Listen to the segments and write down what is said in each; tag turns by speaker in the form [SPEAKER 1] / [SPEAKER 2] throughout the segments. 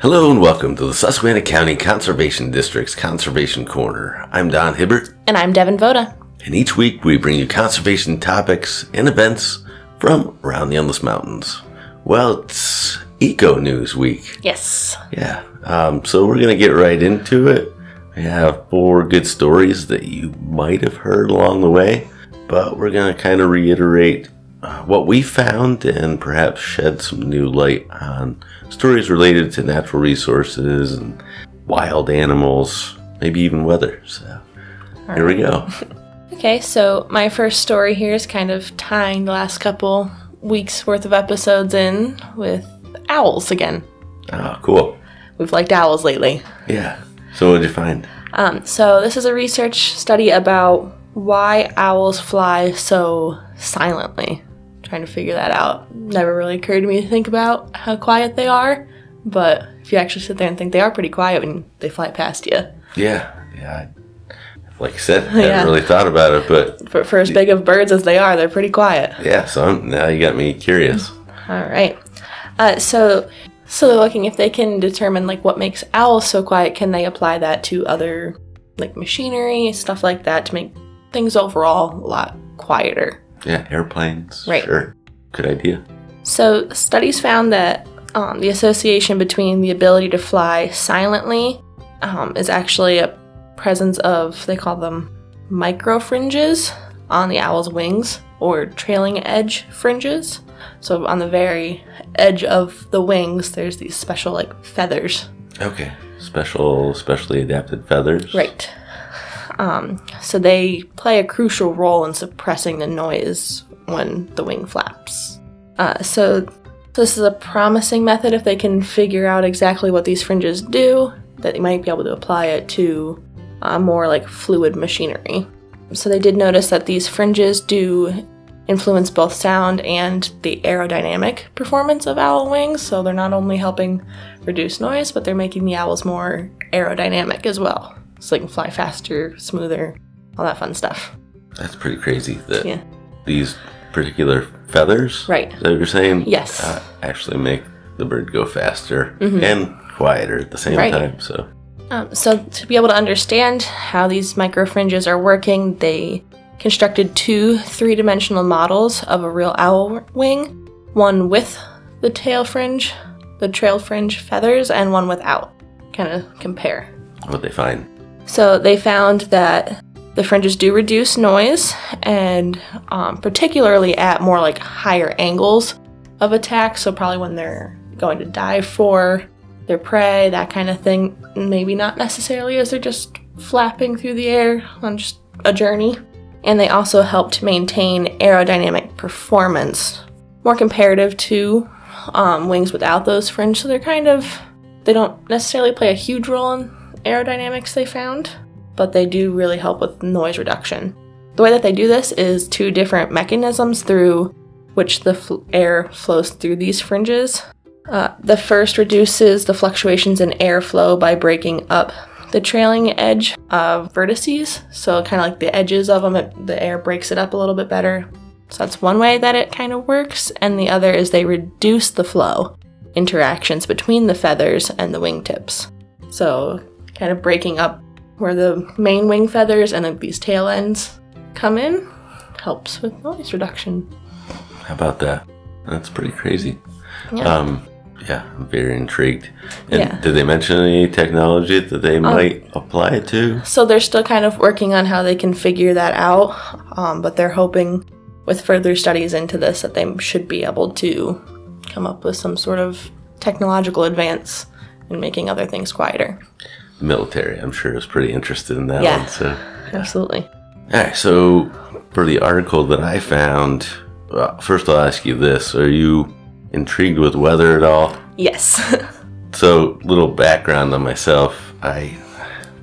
[SPEAKER 1] Hello and welcome to the Susquehanna County Conservation District's Conservation Corner. I'm Don Hibbert,
[SPEAKER 2] And I'm Devin Voda.
[SPEAKER 1] and each week we bring you conservation topics and events from around the Endless Mountains. Well, it's Eco News Week.
[SPEAKER 2] Yes.
[SPEAKER 1] Yeah, um, so we're gonna get right into it. We have four good stories that you might have heard along the way, but we're gonna kind of reiterate uh, what we found and perhaps shed some new light on stories related to natural resources and wild animals, maybe even weather. So here we go.
[SPEAKER 2] Okay, so my first story here is kind of tying the last couple weeks worth of episodes in with owls again.
[SPEAKER 1] Oh, cool.
[SPEAKER 2] We've liked owls lately.
[SPEAKER 1] Yeah. So what did you find?
[SPEAKER 2] Um, so this is a research study about why owls fly so silently. Trying to figure that out. Never really occurred to me to think about how quiet they are, but if you actually sit there and think they are pretty quiet when they fly past you.
[SPEAKER 1] Yeah, yeah. Like I said, I
[SPEAKER 2] Yeah.
[SPEAKER 1] hadn't really thought about it, but
[SPEAKER 2] For, for as big of birds as they are, they're pretty quiet.
[SPEAKER 1] yeah. So I'm, now you got me curious.
[SPEAKER 2] All right. Uh, so, so they're looking if they can determine like what makes owls so quiet. Can they apply that to other like machinery, stuff like that, to make things overall a lot quieter?
[SPEAKER 1] Yeah, airplanes.
[SPEAKER 2] Right.
[SPEAKER 1] Sure. Good idea.
[SPEAKER 2] So, studies found that um, the association between the ability to fly silently um, is actually a presence of they call them microfringes on the owl's wings or trailing edge fringes. So on the very edge of the wings, there's these special like feathers.
[SPEAKER 1] Okay. Special, specially adapted feathers.
[SPEAKER 2] Right. Um, so they play a crucial role in suppressing the noise when the wing flaps. Uh, so this is a promising method if they can figure out exactly what these fringes do, that they might be able to apply it to uh, more like fluid machinery. So they did notice that these fringes do influence both sound and the aerodynamic performance of owl wings. So they're not only helping reduce noise, but they're making the owls more aerodynamic as well. So they can fly faster, smoother, all that fun stuff.
[SPEAKER 1] That's pretty crazy that
[SPEAKER 2] Yeah.
[SPEAKER 1] these particular feathers
[SPEAKER 2] Right.
[SPEAKER 1] that you're saying
[SPEAKER 2] Yes.
[SPEAKER 1] uh, actually make the bird go faster and quieter at the same
[SPEAKER 2] Right.
[SPEAKER 1] time. So
[SPEAKER 2] Um, so to be able to understand how these microfringes are working, they constructed two three-dimensional models of a real owl wing, one with the tail fringe, the trail fringe feathers, and one without. Kind of compare.
[SPEAKER 1] what they find?
[SPEAKER 2] So they found that the fringes do reduce noise, and um, particularly at more like higher angles of attack. So probably when they're going to dive for their prey, that kind of thing. Maybe not necessarily as they're just flapping through the air on just a journey. And they also help to maintain aerodynamic performance, more comparative to um, wings without those fringe. So they're kind of they don't necessarily play a huge role in aerodynamics they found, but they do really help with noise reduction. The way that they do this is two different mechanisms through which the fl- air flows through these fringes. Uh, the first reduces the fluctuations in airflow by breaking up the trailing edge of vortices, so kind of like the edges of them, it, the air breaks it up a little bit better. So that's one way that it kind of works, and the other is they reduce the flow interactions between the feathers and the wingtips. So, kind of breaking up where the main wing feathers and then these tail ends come in helps with noise reduction.
[SPEAKER 1] How about that? That's pretty crazy.
[SPEAKER 2] Yeah.
[SPEAKER 1] Um, yeah, I'm very intrigued. And
[SPEAKER 2] Yeah.
[SPEAKER 1] did they mention any technology that they might apply it to?
[SPEAKER 2] So they're still kind of working on how they can figure that out, um, but they're hoping with further studies into this that they should be able to come up with some sort of technological advance in making other things quieter.
[SPEAKER 1] Military, I'm sure, is pretty interested in that
[SPEAKER 2] Yeah.
[SPEAKER 1] one. So,
[SPEAKER 2] Absolutely.
[SPEAKER 1] all right. So, for the article that I found, well, first I'll ask you this: Are you intrigued with weather at all?
[SPEAKER 2] Yes.
[SPEAKER 1] So, little background on myself. I,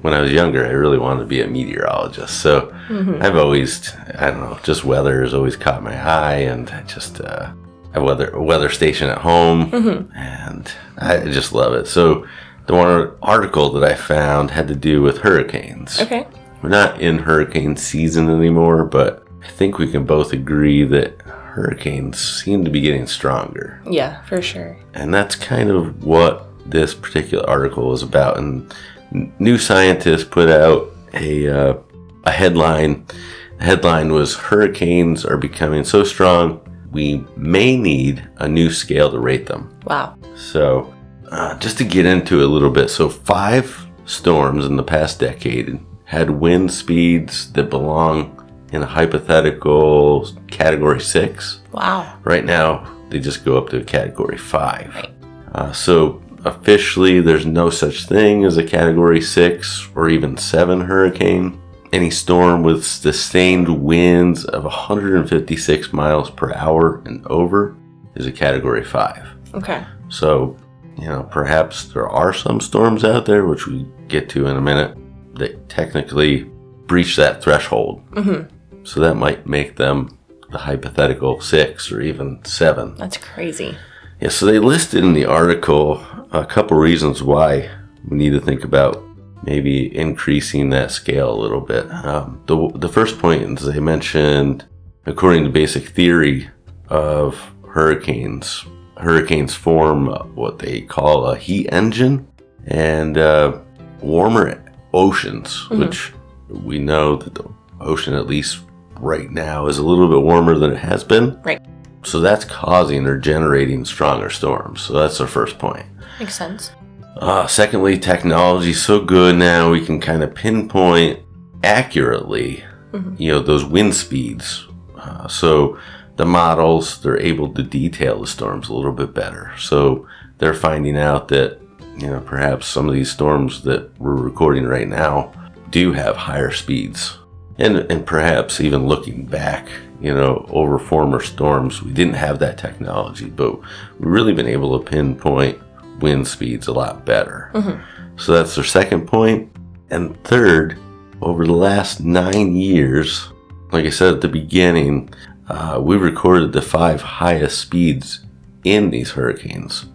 [SPEAKER 1] when I was younger, I really wanted to be a meteorologist. So, mm-hmm. I've always, I don't know, just weather has always caught my eye, and I just uh, have weather a weather station at home, mm-hmm. and I just love it. So, the one article that I found had to do with hurricanes.
[SPEAKER 2] okay.
[SPEAKER 1] We're not in hurricane season anymore, but I think we can both agree that hurricanes seem to be getting stronger.
[SPEAKER 2] Yeah, for sure.
[SPEAKER 1] And that's kind of what this particular article is about. And New Scientist put out a uh, a headline. The headline was "Hurricanes are becoming so strong, we may need a new scale to rate them."
[SPEAKER 2] Wow.
[SPEAKER 1] So, uh, just to get into it a little bit, so five storms in the past decade had wind speeds that belong in a hypothetical category six.
[SPEAKER 2] Wow.
[SPEAKER 1] Right now, they just go up to a category five.
[SPEAKER 2] Right.
[SPEAKER 1] Uh, so officially, there's no such thing as a category six or even seven hurricane. Any storm with sustained winds of 156 miles per hour and over is a category five.
[SPEAKER 2] Okay.
[SPEAKER 1] So, you know, perhaps there are some storms out there, which we get to in a minute, that technically breach that threshold.
[SPEAKER 2] Mm-hmm.
[SPEAKER 1] So that might make them the hypothetical six or even seven.
[SPEAKER 2] That's crazy.
[SPEAKER 1] Yeah, so they listed in the article a couple reasons why we need to think about maybe increasing that scale a little bit. Um, the, the first point is they mentioned, according to basic theory of hurricanes, hurricanes form what they call a heat engine and uh, warmer oceans, which we know that the ocean, at least right now, is a little bit warmer than it has been.
[SPEAKER 2] Right.
[SPEAKER 1] So that's causing or generating stronger storms. So that's our first point.
[SPEAKER 2] Makes sense.
[SPEAKER 1] Uh, secondly, technology's so good now we can kind of pinpoint accurately, you know, those wind speeds. Uh, so the models they're able to detail the storms a little bit better. So they're finding out that you know perhaps some of these storms that we're recording right now do have higher speeds, and and perhaps even looking back, you know, over former storms, we didn't have that technology, but we've really been able to pinpoint wind speeds a lot better. Mm-hmm. So that's their second point. And third, over the last nine years, like I said at the beginning, uh, we recorded the five highest speeds in these hurricanes.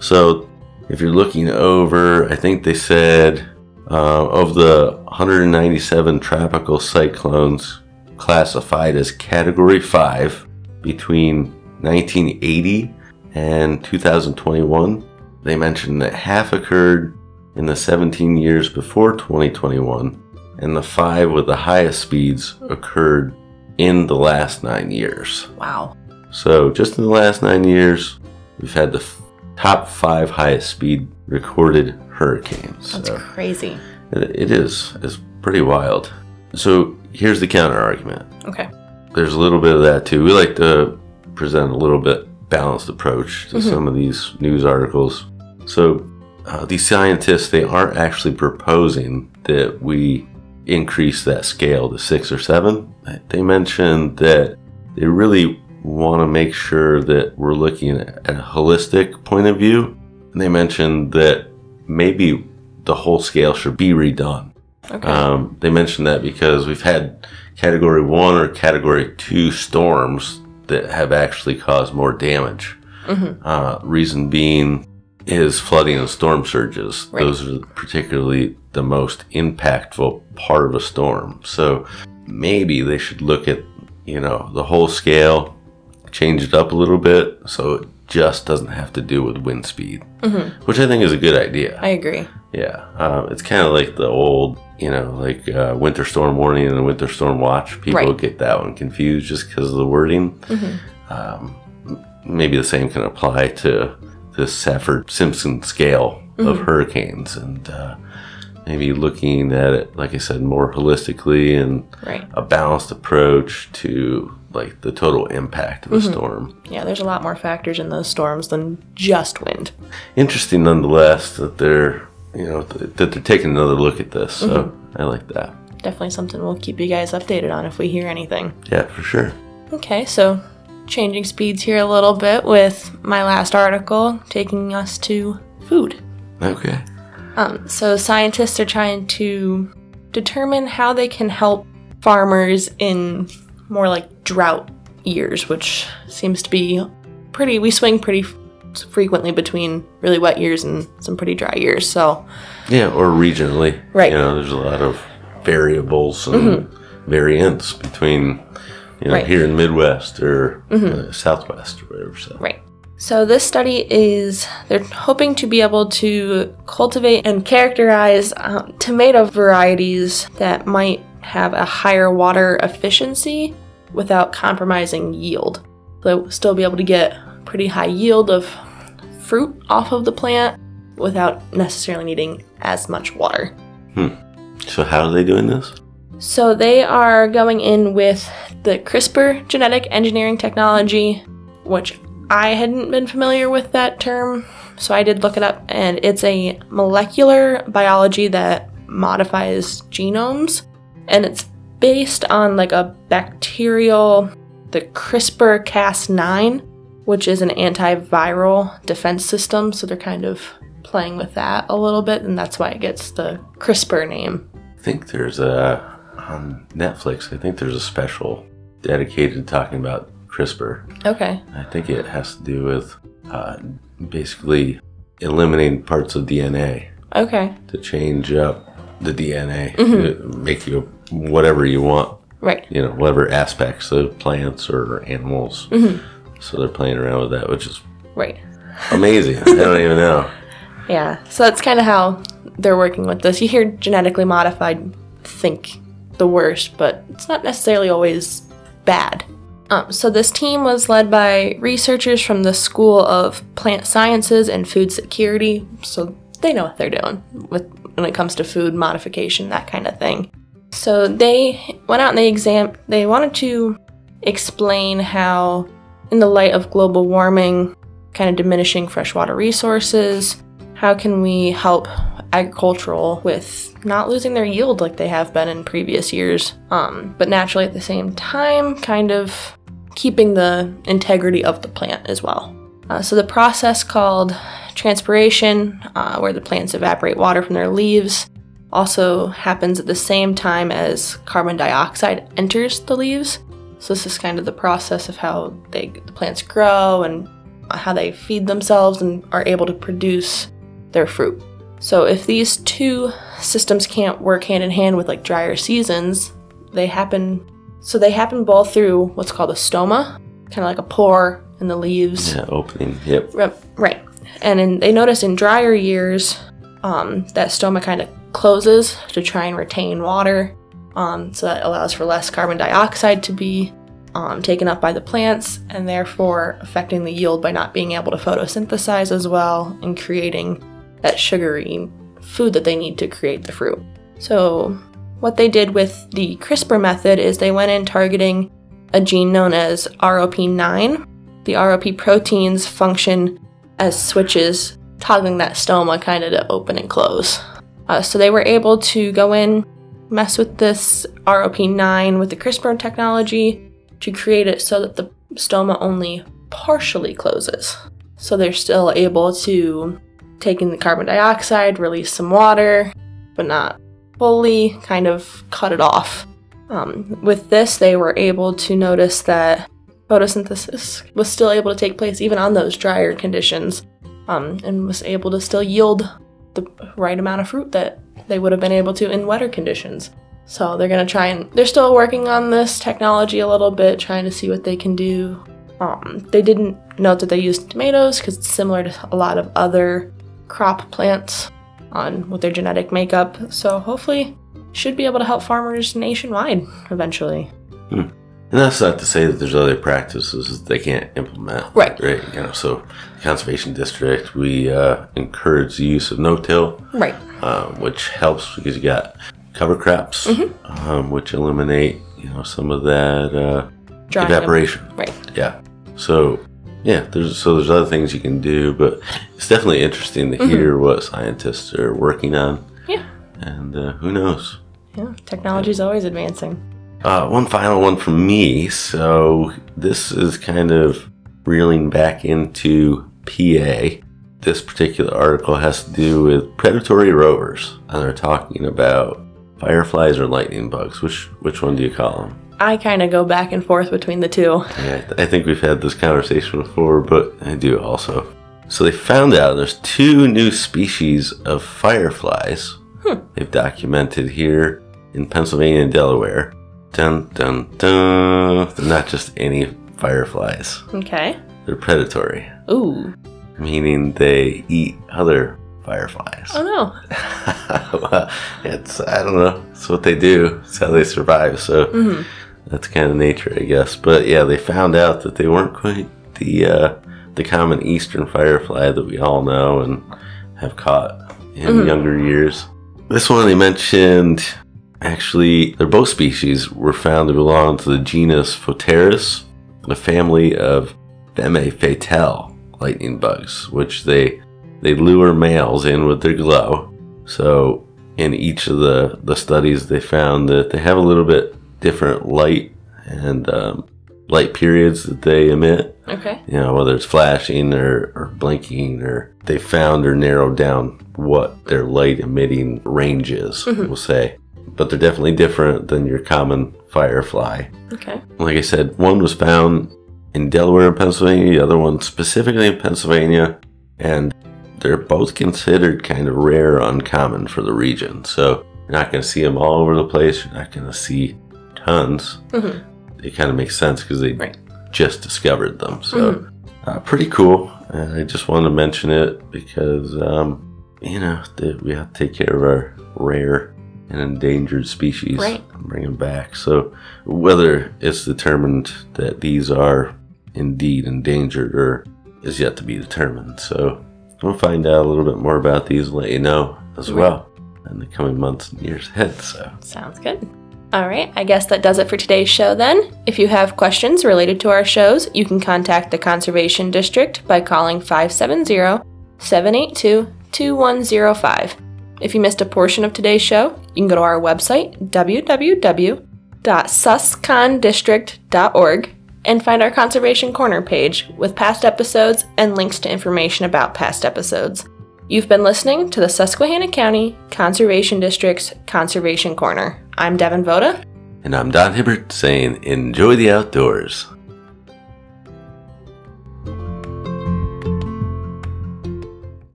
[SPEAKER 1] So if you're looking over, I think they said uh, of the 197 tropical cyclones classified as Category 5 between 1980 and 2021, they mentioned that half occurred in the 17 years before 2021, and the five with the highest speeds occurred in the last nine years.
[SPEAKER 2] Wow.
[SPEAKER 1] So, just in the last nine years, we've had the f- top five highest speed recorded hurricanes.
[SPEAKER 2] That's
[SPEAKER 1] So,
[SPEAKER 2] crazy.
[SPEAKER 1] it, it is. It's pretty wild. So, here's the counter argument
[SPEAKER 2] Okay.
[SPEAKER 1] there's a little bit of that too. We like to present a little bit balanced approach to some of these news articles. So uh, these scientists they aren't actually proposing that we increase that scale to six or seven. They mentioned that they really want to make sure that we're looking at a holistic point of view. And they mentioned that maybe the whole scale should be redone.
[SPEAKER 2] Okay.
[SPEAKER 1] Um, they mentioned that because we've had category one or category two storms that have actually caused more damage. Uh, reason being is flooding and storm surges.
[SPEAKER 2] Right.
[SPEAKER 1] Those are particularly the most impactful part of a storm. So maybe they should look at, you know, the whole scale, change it up a little bit so it just doesn't have to do with wind speed, which I think is a good idea.
[SPEAKER 2] I agree.
[SPEAKER 1] Yeah, um, it's kind of like the old, you know, like uh, winter storm warning and winter storm watch. People
[SPEAKER 2] Right.
[SPEAKER 1] get that one confused just because of the wording. Um, maybe the same can apply to the Saffir Simpson scale of hurricanes, and uh, maybe looking at it, like I said, more holistically and
[SPEAKER 2] Right.
[SPEAKER 1] a balanced approach to like the total impact of a mm-hmm. storm.
[SPEAKER 2] Yeah, there's a lot more factors in those storms than just wind.
[SPEAKER 1] interesting nonetheless that they're you know th- that they're taking another look at this so mm-hmm. i like that
[SPEAKER 2] Definitely something we'll keep you guys updated on if we hear anything.
[SPEAKER 1] yeah for sure
[SPEAKER 2] Okay, so changing speeds here a little bit with my last article taking us to food.
[SPEAKER 1] okay
[SPEAKER 2] Um, so scientists are trying to determine how they can help farmers in more like drought years, which seems to be pretty. We swing pretty f- frequently between really wet years and some pretty dry years. So
[SPEAKER 1] yeah or regionally
[SPEAKER 2] Right. Mm-hmm.
[SPEAKER 1] you know there's a lot of variables and variants between you know
[SPEAKER 2] Right. Mm-hmm.
[SPEAKER 1] here in midwest or uh, southwest or whatever so
[SPEAKER 2] right. So, this study is they're hoping to be able to cultivate and characterize uh, tomato varieties that might have a higher water efficiency without compromising yield. They'll still be able to get pretty high yield of fruit off of the plant without necessarily needing as much water. Hmm.
[SPEAKER 1] So how are they doing this?
[SPEAKER 2] So they are going in with the CRISPR genetic engineering technology, which I hadn't been familiar with that term, so I did look it up, and it's a molecular biology that modifies genomes, and it's based on like a bacterial, the CRISPR Cas9, which is an antiviral defense system, so they're kind of playing with that a little bit, and that's why it gets the CRISPR name.
[SPEAKER 1] I think there's a on Netflix. I think there's a special dedicated to talking about CRISPR.
[SPEAKER 2] Okay.
[SPEAKER 1] I think it has to do with uh, basically eliminating parts of DNA
[SPEAKER 2] Okay.
[SPEAKER 1] to change up the DNA, to make you whatever you want.
[SPEAKER 2] Right.
[SPEAKER 1] You know, whatever aspects of plants or animals. So they're playing around with that, which is
[SPEAKER 2] Right.
[SPEAKER 1] amazing. I don't even know.
[SPEAKER 2] Yeah. So that's kind of how they're working with this. You hear genetically modified, think the worst, but it's not necessarily always bad. Um, so this team was led by researchers from the School of Plant Sciences and Food Security, so they know what they're doing with when it comes to food modification, that kind of thing. So they went out and they exam they wanted to explain how in the light of global warming, kind of diminishing freshwater resources, how can we help agricultural with not losing their yield like they have been in previous years, um, but naturally at the same time, kind of keeping the integrity of the plant as well. Uh, so the process called transpiration, uh, where the plants evaporate water from their leaves, also happens at the same time as carbon dioxide enters the leaves. So this is kind of the process of how they the plants grow and how they feed themselves and are able to produce their fruit. So if these two systems can't work hand in hand with like drier seasons, they happen so they happen both through what's called a stoma, kind of like a pore in the leaves.
[SPEAKER 1] Yeah, opening. Yep.
[SPEAKER 2] Right. And in, they notice in drier years, um, that stoma kind of closes to try and retain water. Um, so that allows for less carbon dioxide to be um, taken up by the plants and therefore affecting the yield by not being able to photosynthesize as well and creating that sugary food that they need to create the fruit. So, what they did with the CRISPR method is they went in targeting a gene known as ROP9. The ROP proteins function as switches, toggling that stoma kind of to open and close. Uh, so they were able to go in, mess with this ROP9 with the CRISPR technology to create it so that the stoma only partially closes. So they're still able to take in the carbon dioxide, release some water, but not fully kind of cut it off. Um, with this, they were able to notice that photosynthesis was still able to take place even on those drier conditions um, and was able to still yield the right amount of fruit that they would have been able to in wetter conditions. So they're going to try and they're still working on this technology a little bit, trying to see what they can do. Um, they didn't note that they used tomatoes because it's similar to a lot of other crop plants on with their genetic makeup. So hopefully, should be able to help farmers nationwide eventually.
[SPEAKER 1] And that's not to say that there's other practices that they can't implement.
[SPEAKER 2] Right.
[SPEAKER 1] Right. You know, so conservation district, we uh, encourage the use of no-till,
[SPEAKER 2] Right.
[SPEAKER 1] um, which helps because you got cover crops,
[SPEAKER 2] Mm-hmm.
[SPEAKER 1] um, which eliminate you know some of that uh, evaporation.
[SPEAKER 2] Right.
[SPEAKER 1] Yeah. So yeah, there's so there's other things you can do, but it's definitely interesting to hear what scientists are working on,
[SPEAKER 2] Mm-hmm. Yeah.
[SPEAKER 1] and uh, who knows.
[SPEAKER 2] Yeah. Technology is always advancing.
[SPEAKER 1] Uh, one final one from me. So this is kind of reeling back into PA. This particular article has to do with predatory rovers, and they're talking about fireflies or lightning bugs. Which which one do you call them?
[SPEAKER 2] I kind of go back and forth between the two.
[SPEAKER 1] Yeah, I think we've had this conversation before, but I do also. So they found out there's two new species of fireflies they've documented here in Pennsylvania and Delaware. Dun dun dun. They're not just any fireflies.
[SPEAKER 2] Okay.
[SPEAKER 1] they're predatory,
[SPEAKER 2] Ooh.
[SPEAKER 1] meaning they eat other fireflies.
[SPEAKER 2] Oh no.
[SPEAKER 1] Well, it's I don't know. It's what they do. It's how they survive. So
[SPEAKER 2] hmm
[SPEAKER 1] that's kind of nature, I guess. But yeah, they found out that they weren't quite the uh, the common eastern firefly that we all know and have caught in
[SPEAKER 2] Mhm.
[SPEAKER 1] younger years. This one they mentioned. Actually, they're both species were found to belong to the genus Photuris, the family of Femme fatale lightning bugs, which they they lure males in with their glow. So in each of the the studies, they found that they have a little bit different light and um, light periods that they emit.
[SPEAKER 2] Okay.
[SPEAKER 1] You know, whether it's flashing or, or blinking, or they found or narrowed down what their light emitting range is.
[SPEAKER 2] Mhm.
[SPEAKER 1] We'll say, but they're definitely different than your common firefly.
[SPEAKER 2] Okay.
[SPEAKER 1] Like I said, one was found in Delaware and Pennsylvania, the other one specifically in Pennsylvania, and they're both considered kind of rare, uncommon for the region. So you're not going to see them all over the place. You're not going to see tons.
[SPEAKER 2] Mhm.
[SPEAKER 1] It kind of makes sense because they
[SPEAKER 2] Right.
[SPEAKER 1] just discovered them. So uh, pretty cool. And I just wanted to mention it because, um, you know, we have to take care of our rare and endangered species
[SPEAKER 2] Right.
[SPEAKER 1] and bring them back. So whether it's determined that these are indeed endangered or is yet to be determined. So we'll find out a little bit more about these and let you know as
[SPEAKER 2] Right.
[SPEAKER 1] well in the coming months and years ahead. So
[SPEAKER 2] Sounds good. All right, I guess that does it for today's show then. If you have questions related to our shows, you can contact the Conservation District by calling 570 782 2105. If you missed a portion of today's show, you can go to our website, www.suscondistrict.org, and find our Conservation Corner page with past episodes and links to information about past episodes. You've been listening to the Susquehanna County Conservation District's Conservation Corner. I'm Devin Voda.
[SPEAKER 1] and I'm Don Hibbert saying enjoy the outdoors.